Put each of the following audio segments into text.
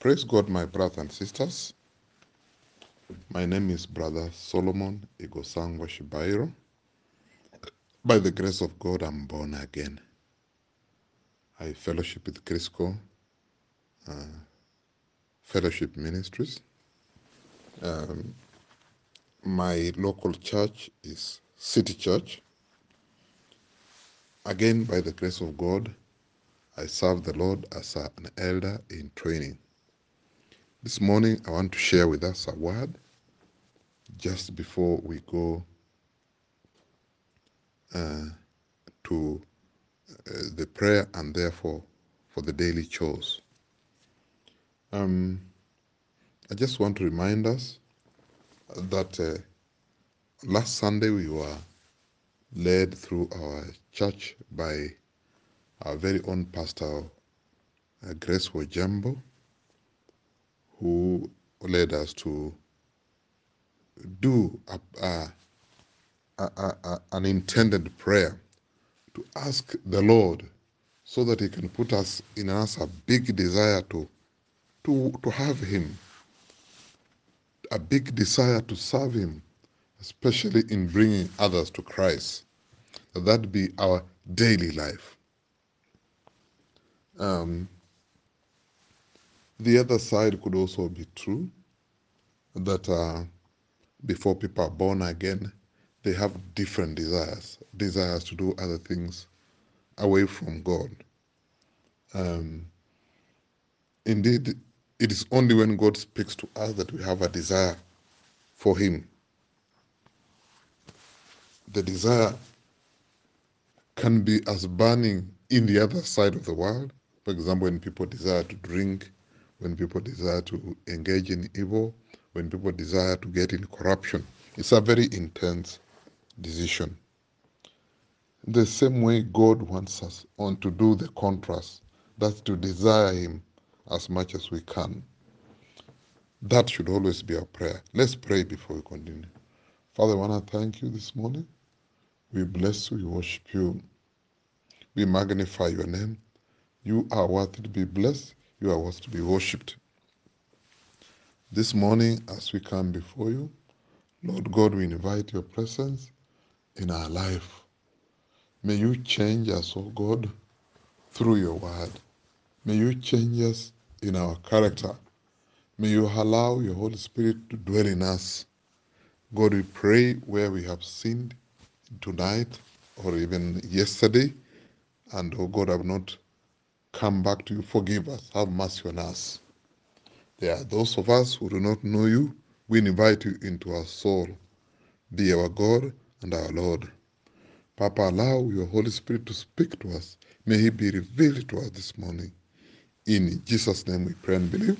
Praise God, my brothers and sisters. My name is Brother Solomon Igosangwa Shibairo. By the grace of God, I'm born again. I fellowship with Crisco uh, Fellowship Ministries. Um, my local church is City Church. Again, by the grace of God, I serve the Lord as an elder in training. This morning, I want to share with us a word just before we go uh, to uh, the prayer and therefore for the daily chores. Um, I just want to remind us that uh, last Sunday we were led through our church by our very own pastor, uh, Grace Wajambo, who led us to do a, a, a, an intended prayer to ask the Lord so that He can put us in us a big desire to, to, to have Him, a big desire to serve Him, especially in bringing others to Christ. That that be our daily life. Um, the other side could also be true that uh, before people are born again, they have different desires, desires to do other things away from God. Um, indeed, it is only when God speaks to us that we have a desire for Him. The desire can be as burning in the other side of the world. For example, when people desire to drink, when people desire to engage in evil, when people desire to get in corruption. It's a very intense decision. The same way God wants us on to do the contrast, that's to desire Him as much as we can. That should always be our prayer. Let's pray before we continue. Father, I want to thank you this morning. We bless you, we worship you, we magnify your name. You are worthy to be blessed, you are worthy to be worshipped. This morning, as we come before you, Lord God, we invite your presence in our life. May you change us, O God, through your word. May you change us in our character. May you allow your Holy Spirit to dwell in us. God, we pray where we have sinned tonight or even yesterday, and oh God, have not come back to you. Forgive us. Have mercy on us. There are those of us who do not know you. We invite you into our soul. Be our God and our Lord. Papa, allow your Holy Spirit to speak to us. May he be revealed to us this morning. In Jesus' name we pray and believe.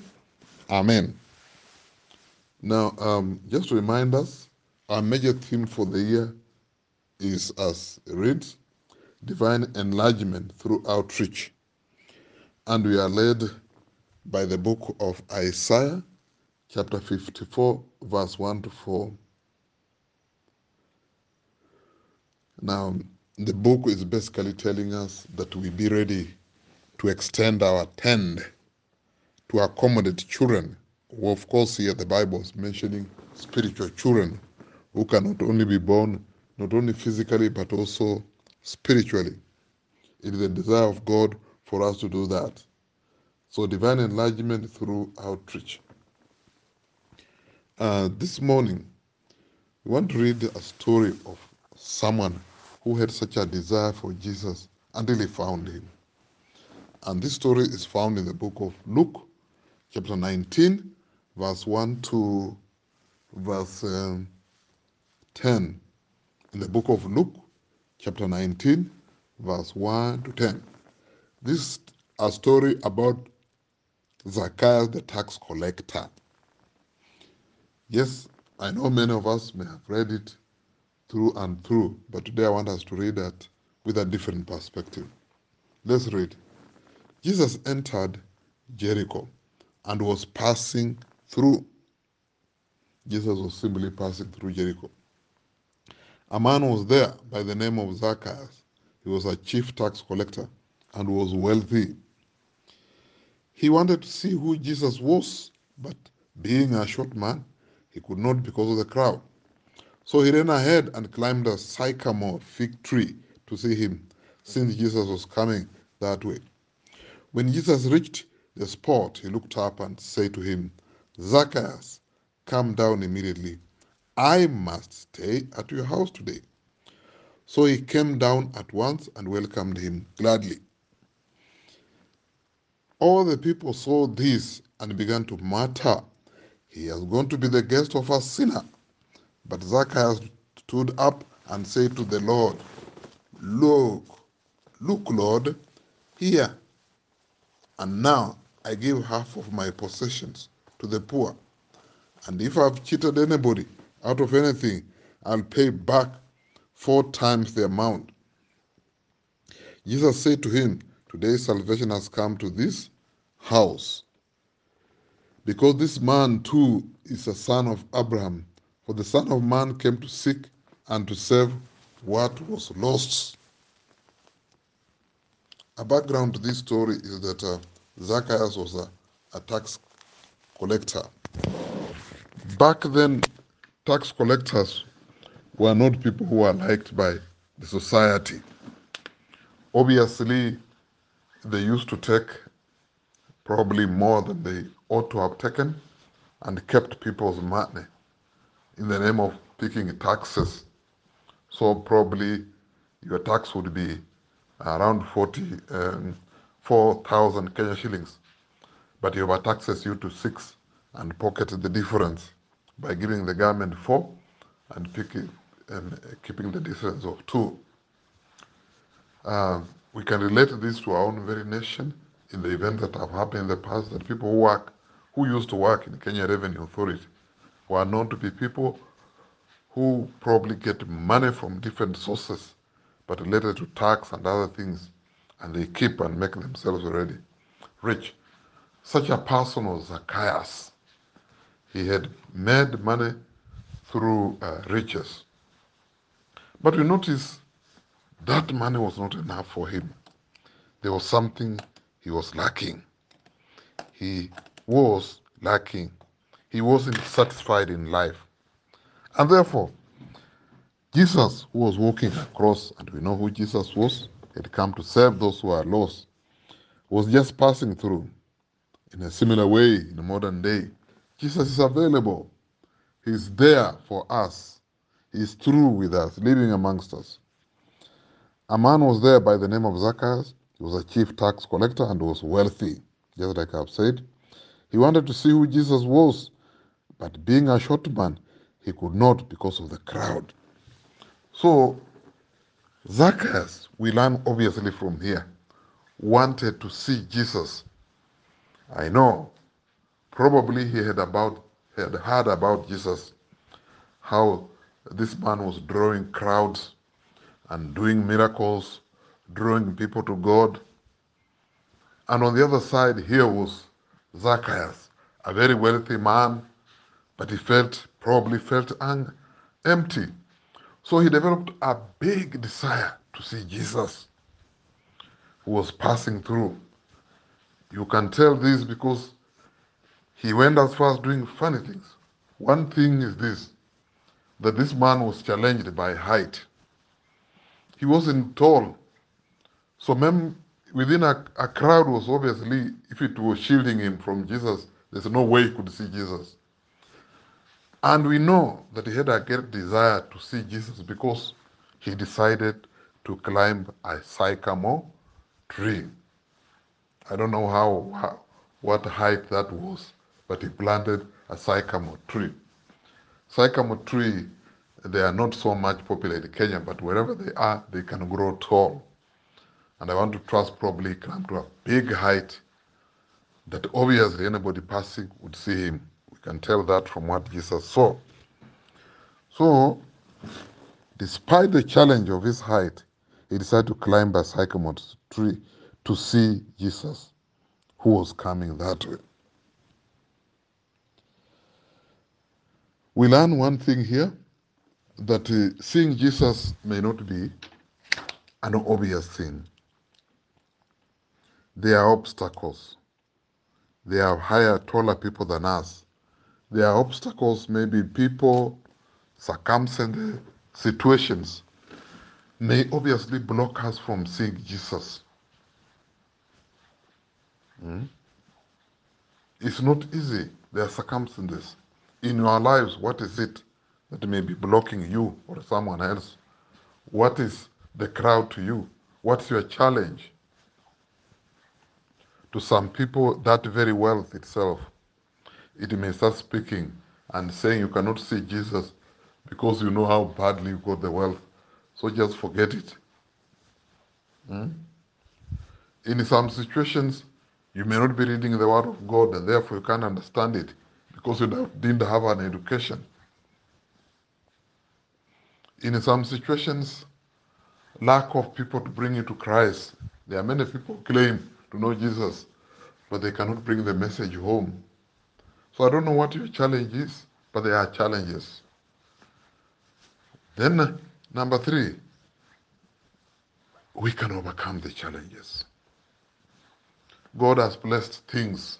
Amen. Now, um, just to remind us, our major theme for the year is as reads divine enlargement through outreach. And we are led by the book of Isaiah, chapter 54, verse 1 to 4. Now, the book is basically telling us that we be ready to extend our tent to accommodate children. Well, of course, here the Bible is mentioning spiritual children who can not only be born, not only physically, but also spiritually. It is the desire of God for us to do that. So, divine enlargement through outreach. Uh, this morning, we want to read a story of someone who had such a desire for Jesus until he found him. And this story is found in the book of Luke, chapter 19, verse 1 to verse um, 10. In the book of Luke, chapter 19, verse 1 to 10. This is a story about Zacchaeus the tax collector. Yes, I know many of us may have read it through and through, but today I want us to read that with a different perspective. Let's read. Jesus entered Jericho and was passing through. Jesus was simply passing through Jericho. A man was there by the name of Zacchaeus. He was a chief tax collector and was wealthy. He wanted to see who Jesus was, but being a short man, he could not because of the crowd. So he ran ahead and climbed a sycamore fig tree to see him, since Jesus was coming that way. When Jesus reached the spot, he looked up and said to him, Zacchaeus, come down immediately. I must stay at your house today. So he came down at once and welcomed him gladly. All the people saw this and began to mutter, He has gone to be the guest of a sinner. But Zacchaeus stood up and said to the Lord, Look, look, Lord, here. And now I give half of my possessions to the poor. And if I've cheated anybody out of anything, I'll pay back four times the amount. Jesus said to him, Today salvation has come to this house. Because this man too is a son of Abraham. For the Son of Man came to seek and to save what was lost. A background to this story is that uh, Zacchaeus was a, a tax collector. Back then, tax collectors were not people who were liked by the society. Obviously, they used to take probably more than they ought to have taken and kept people's money in the name of picking taxes. So probably your tax would be around 40, um, 4,000 Kenya shillings. But you your taxes you to six and pocket the difference by giving the government four and picking and keeping the difference of two. Uh, we can relate this to our own very nation in the events that have happened in the past that people who work, who used to work in Kenya Revenue Authority, were known to be people who probably get money from different sources, but related to tax and other things, and they keep and make themselves already rich. Such a person was Zacchaeus. He had made money through uh, riches. But we notice that money was not enough for him. There was something he was lacking. He was lacking. He wasn't satisfied in life. And therefore, Jesus, who was walking across, and we know who Jesus was, He had come to save those who are lost, was just passing through. In a similar way, in the modern day, Jesus is available. He's there for us. He's through with us, living amongst us. A man was there by the name of Zacchaeus. He was a chief tax collector and was wealthy, just like I've said. He wanted to see who Jesus was, but being a short man, he could not because of the crowd. So, Zacchaeus, we learn obviously from here, wanted to see Jesus. I know, probably he had about had heard about Jesus, how this man was drawing crowds and doing miracles, drawing people to God. And on the other side, here was Zacchaeus, a very wealthy man, but he felt probably felt empty. So he developed a big desire to see Jesus who was passing through. You can tell this because he went as far as doing funny things. One thing is this that this man was challenged by height. He wasn't tall. So mem- within a, a crowd was obviously, if it was shielding him from Jesus, there's no way he could see Jesus. And we know that he had a great desire to see Jesus because he decided to climb a sycamore tree. I don't know how, how what height that was, but he planted a sycamore tree. Sycamore tree, they are not so much popular in Kenya, but wherever they are, they can grow tall. And I want to trust probably climb to a big height that obviously anybody passing would see him We can tell that from what Jesus saw. So, despite the challenge of his height, he decided to climb a sycamore tree to see Jesus, who was coming that way. We learn one thing here that uh, seeing Jesus may not be an obvious thing. There are obstacles. They are higher, taller people than us. There are obstacles, maybe people, circumstances, situations may obviously block us from seeing Jesus. Hmm? It's not easy. There are circumstances. In your lives, what is it that may be blocking you or someone else? What is the crowd to you? What's your challenge? To some people, that very wealth itself, it may start speaking and saying you cannot see Jesus because you know how badly you got the wealth. So just forget it. Hmm? In some situations, you may not be reading the Word of God and therefore you can't understand it because you didn't have an education. In some situations, lack of people to bring you to Christ. There are many people claim to know Jesus, but they cannot bring the message home. So I don't know what your challenge is, but there are challenges. Then, number three, we can overcome the challenges. God has blessed things,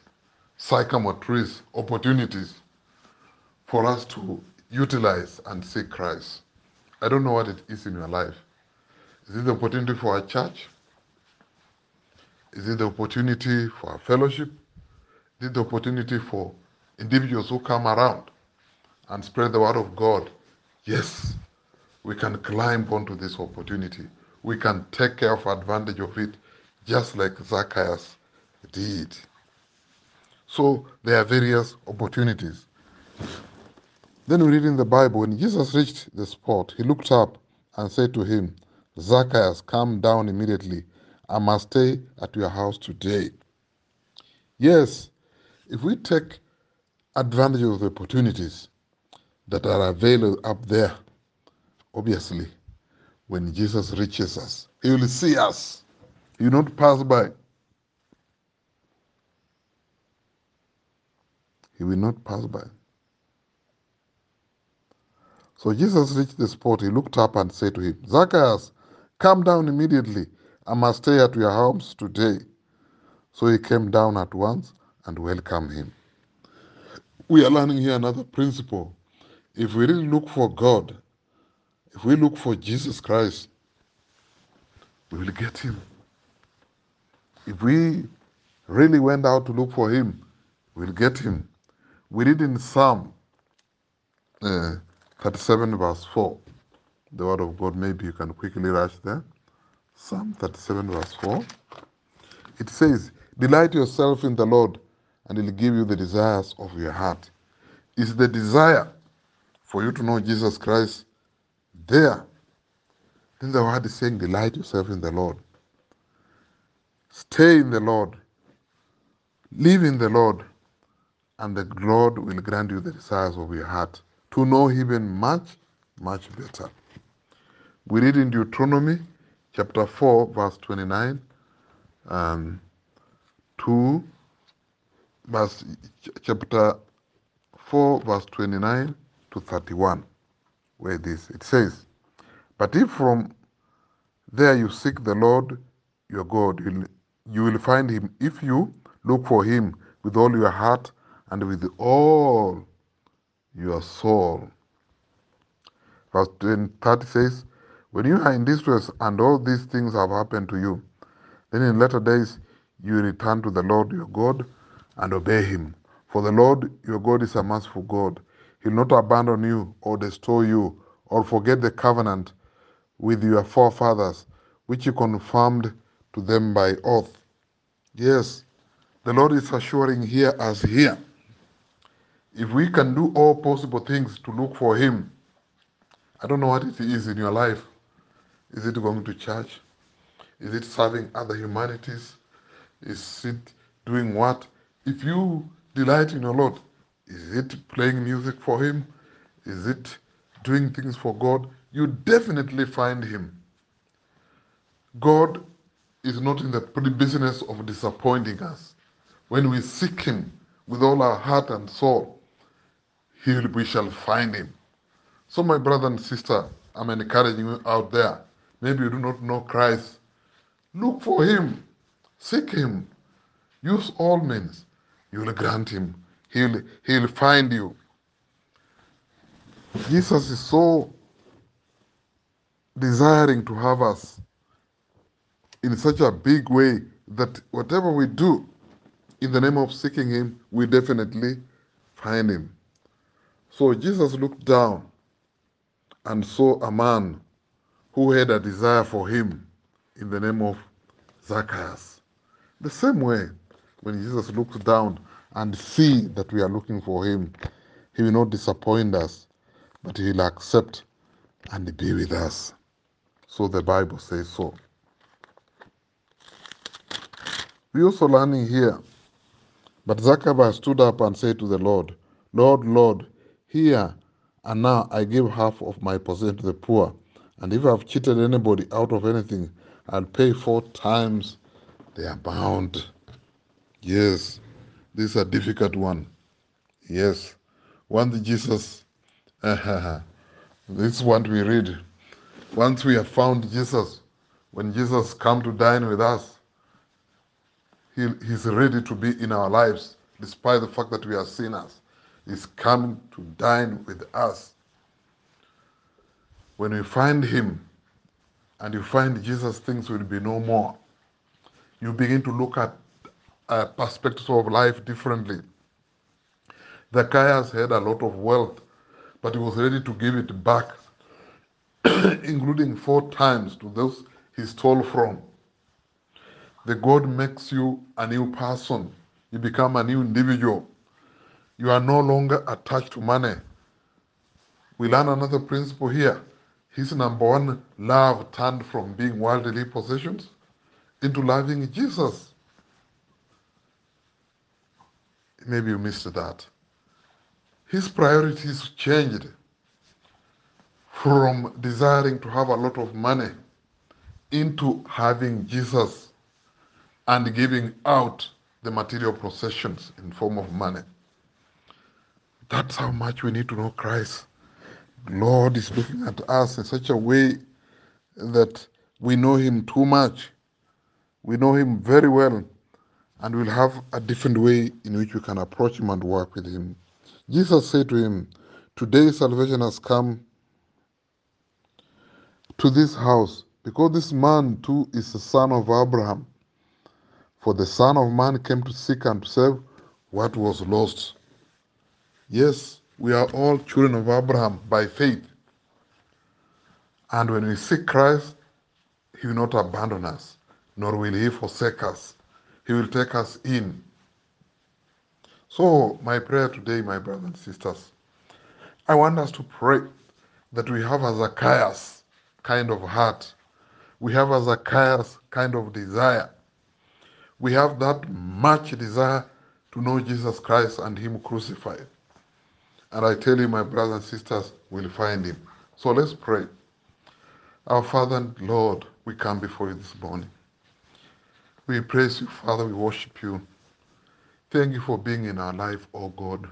sycamore trees, opportunities for us to utilize and see Christ. I don't know what it is in your life. Is it the opportunity for a church? Is it the opportunity for a fellowship? Is it the opportunity for individuals who come around and spread the word of God? Yes, we can climb onto this opportunity. We can take care of advantage of it, just like Zacchaeus did. So there are various opportunities. Then we read in the Bible when Jesus reached the spot, he looked up and said to him, Zacchaeus, come down immediately. I must stay at your house today. Yes, if we take advantage of the opportunities that are available up there, obviously, when Jesus reaches us, he will see us. He will not pass by. He will not pass by. So Jesus reached the spot. He looked up and said to him, Zacchaeus, come down immediately. I must stay at your homes today. So he came down at once and welcomed him. We are learning here another principle. If we really look for God, if we look for Jesus Christ, we will get him. If we really went out to look for him, we'll get him. We read in Psalm uh, 37 verse 4. The word of God, maybe you can quickly rush there. Psalm 37 verse 4. It says, Delight yourself in the Lord, and he'll give you the desires of your heart. Is the desire for you to know Jesus Christ there? Then the word is saying, Delight yourself in the Lord. Stay in the Lord. Live in the Lord. And the Lord will grant you the desires of your heart to know Him much, much better. We read in Deuteronomy chapter 4, verse 29, and 2, verse, chapter 4, verse 29 to 31, where this it says, But if from there you seek the Lord your God, you will find him if you look for him with all your heart and with all your soul. Verse 30 says, When you are in distress and all these things have happened to you, then in latter days you return to the Lord your God and obey him. For the Lord your God is a merciful God. He'll not abandon you or destroy you or forget the covenant with your forefathers, which he confirmed to them by oath. Yes, the Lord is assuring here as here. If we can do all possible things to look for him, I don't know what it is in your life. Is it going to church? Is it serving other humanities? Is it doing what? If you delight in your Lord, is it playing music for Him? Is it doing things for God? You definitely find Him. God is not in the business of disappointing us. When we seek Him with all our heart and soul, he, we shall find Him. So, my brother and sister, I'm encouraging you out there. Maybe you do not know Christ. Look for Him, seek Him, use all means. you will grant him. He'll, he'll find you. Jesus is so desiring to have us in such a big way that whatever we do in the name of seeking him, we definitely find him. So Jesus looked down and saw a man who had a desire for him in the name of Zacchaeus. The same way, when Jesus looks down and see that we are looking for him, he will not disappoint us, but he will accept and be with us. So the Bible says so. We also learning here. But Zacchaeus stood up and said to the Lord, Lord, Lord, here and now I give half of my possession to the poor. And if I've cheated anybody out of anything, I'll pay four times the amount. Yes, this is a difficult one. Yes. Once Jesus, this is what we read. Once we have found Jesus, when Jesus come to dine with us, he, he's ready to be in our lives, despite the fact that we are sinners. He's coming to dine with us. When you find him and you find Jesus, things will be no more. You begin to look at uh, perspectives of life differently. Zacchaeus had a lot of wealth, but he was ready to give it back, including four times to those he stole from. The God makes you a new person. You become a new individual. You are no longer attached to money. We learn another principle here. His number one love turned from being worldly possessions into loving Jesus. Maybe you missed that. His priorities changed from desiring to have a lot of money into having Jesus and giving out the material possessions in form of money. That's how much we need to know Christ. Lord is looking at us in such a way that we know him too much. We know him very well, and we'll have a different way in which we can approach him and work with him. Jesus said to him, Today salvation has come to this house, because this man too is the son of Abraham. For the Son of Man came to seek and to save what was lost. Yes, we are all children of Abraham by faith. And when we seek Christ, He will not abandon us, nor will He forsake us. He will take us in. So, my prayer today, my brothers and sisters, I want us to pray that we have a Zacchaeus kind of heart. We have a Zacchaeus kind of desire we have that much desire to know Jesus Christ and Him crucified. And I tell you, my brothers and sisters, will find Him. So let's pray. Our Father and Lord, we come before you this morning. We praise you, Father. We worship you. Thank you for being in our life, O oh God.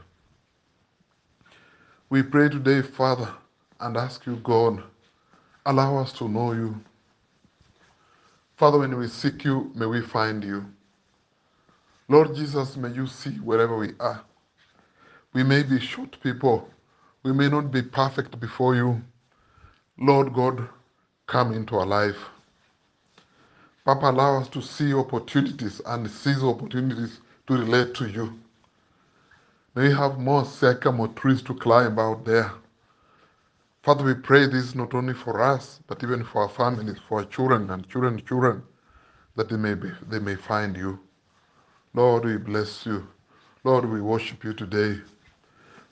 We pray today, Father, and ask you, God, allow us to know you. Father, when we seek you, may we find you. Lord Jesus, may you see wherever we are. We may be short people. We may not be perfect before you. Lord God, come into our life. Papa, allow us to see opportunities and seize opportunities to relate to you. May we have more sycamore trees to climb out there. Father, we pray this not only for us, but even for our families, for our children and children's children, that they may, be, they may find you. Lord, we bless you. Lord, we worship you today.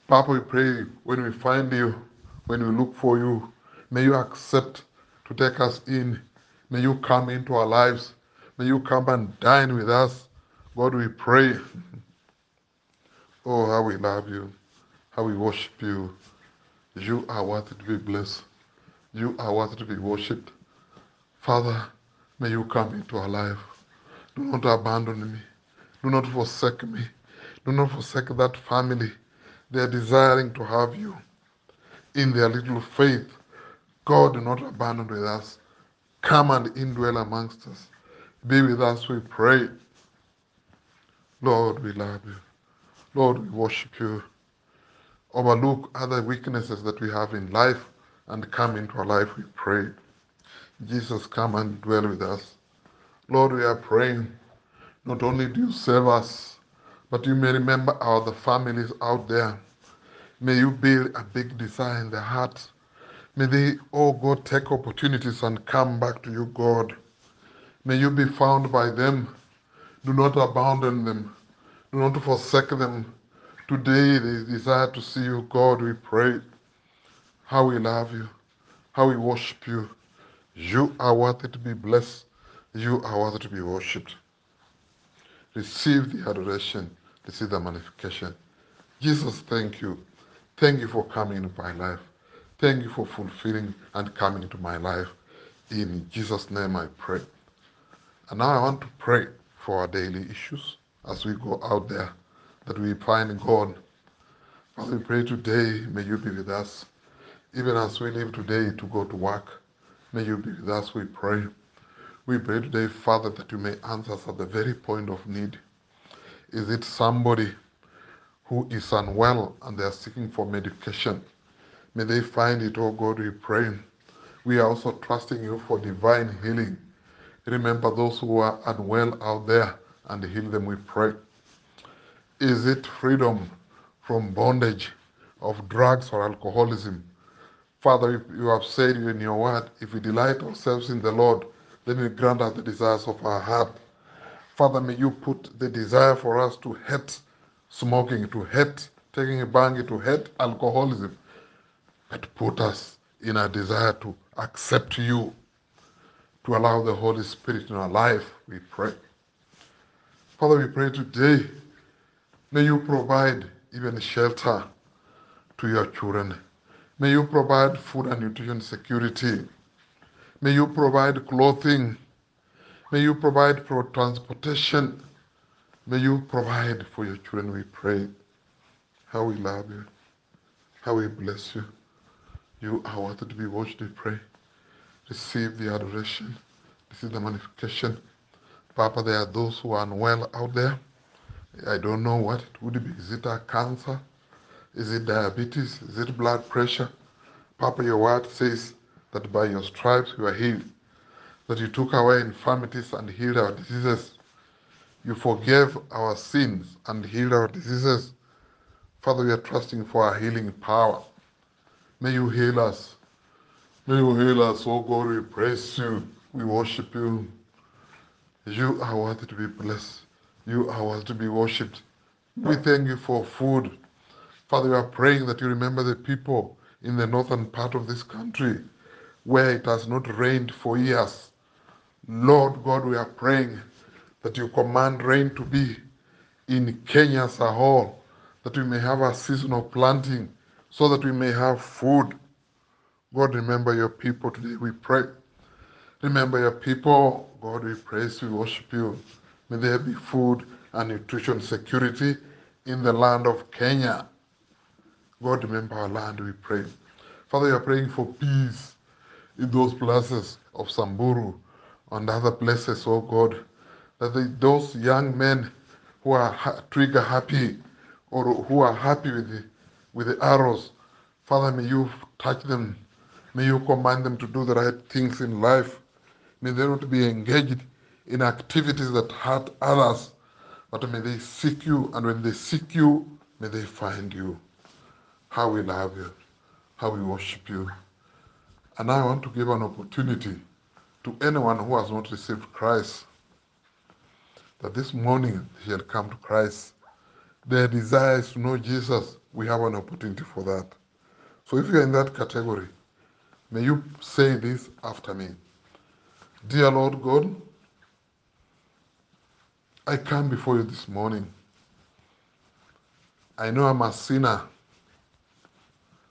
Papa, we pray when we find you, when we look for you, may you accept to take us in. May you come into our lives. May you come and dine with us. God, we pray. Oh, how we love you, how we worship you. You are worthy to be blessed. You are worthy to be worshipped. Father, may you come into our life. Do not abandon me. Do not forsake me. Do not forsake that family. They are desiring to have you in their little faith. God, do not abandon with us. Come and indwell amongst us. Be with us, we pray. Lord, we love you. Lord, we worship you. Overlook other weaknesses that we have in life and come into our life, we pray. Jesus, come and dwell with us. Lord, we are praying. Not only do you save us, but you may remember our the families out there. May you build a big desire in their hearts. May they, oh God, take opportunities and come back to you, God. May you be found by them. Do not abandon them. Do not forsake them. Today they desire to see you, God. We pray how we love you, how we worship you. You are worthy to be blessed. You are worthy to be worshipped. Receive the adoration, receive the magnification. Jesus, thank you. Thank you for coming into my life. Thank you for fulfilling and coming into my life. In Jesus' name I pray. And now I want to pray for our daily issues as we go out there, that we find God. As we pray today, may you be with us. Even as we leave today to go to work, may you be with us, we pray. We pray today, Father, that you may answer us at the very point of need. Is it somebody who is unwell and they are seeking for medication? May they find it, oh God, we pray. We are also trusting you for divine healing. Remember those who are unwell out there and heal them, we pray. Is it freedom from bondage of drugs or alcoholism? Father, if you have said in your word, if we delight ourselves in the Lord, then you grant us the desires of our heart. Father, may you put the desire for us to hate smoking, to hate taking a bhang, to hate alcoholism, but put us in a desire to accept you, to allow the Holy Spirit in our life, we pray. Father, we pray today, may you provide even shelter to your children. May you provide food and nutrition security. May you provide clothing. May you provide for transportation. May you provide for your children, we pray. How we love you. How we bless you. You are worthy to be watched, we pray. Receive the adoration. Receive the magnification. Papa, there are those who are unwell out there. I don't know what it would be. Is it a cancer? Is it diabetes? Is it blood pressure? Papa, your word says that by your stripes we are healed, that you took away infirmities and healed our diseases. You forgave our sins and healed our diseases. Father, we are trusting for our healing power. May you heal us. May you heal us, oh God. We praise you. We worship you. You are worthy to be blessed. You are worthy to be worshipped. We thank you for food. Father, we are praying that you remember the people in the northern part of this country where it has not rained for years. Lord God, we are praying that you command rain to be in Kenya as a whole, that we may have a season of planting so that we may have food. God, remember your people today, we pray. Remember your people. God, we praise you, we worship you. May there be food and nutrition security in the land of Kenya. God, remember our land, we pray. Father, we are praying for peace in those places of Samburu and other places, oh God, that they, those young men who are ha- trigger happy or who are happy with the, with the arrows, Father, may you touch them. May you command them to do the right things in life. May they not be engaged in activities that hurt others, but may they seek you, and when they seek you, may they find you. How we love you, how we worship you. And I want to give an opportunity to anyone who has not received Christ that this morning they shall come to Christ. Their desire is to know Jesus. We have an opportunity for that. So if you're in that category, may you say this after me. Dear Lord God, I come before you this morning. I know I'm a sinner,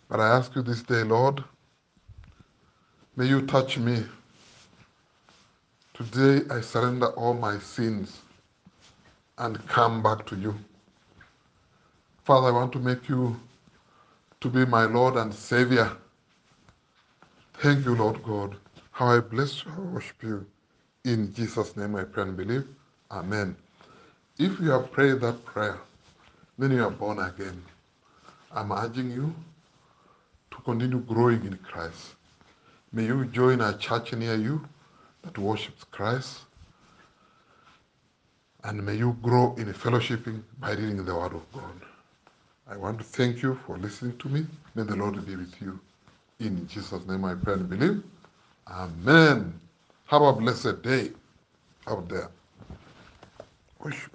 but I ask you this day, Lord, may you touch me. Today I surrender all my sins and come back to you. Father, I want to make you to be my Lord and Savior. Thank you, Lord God. How I bless you, I worship you. In Jesus' name I pray and believe. Amen. If you have prayed that prayer, then you are born again. I'm urging you to continue growing in Christ. May you join a church near you that worships Christ. And may you grow in fellowshipping by reading the Word of God. I want to thank you for listening to me. May the Lord be with you. In Jesus' name I pray and believe. Amen. Have a blessed day out there. Worship.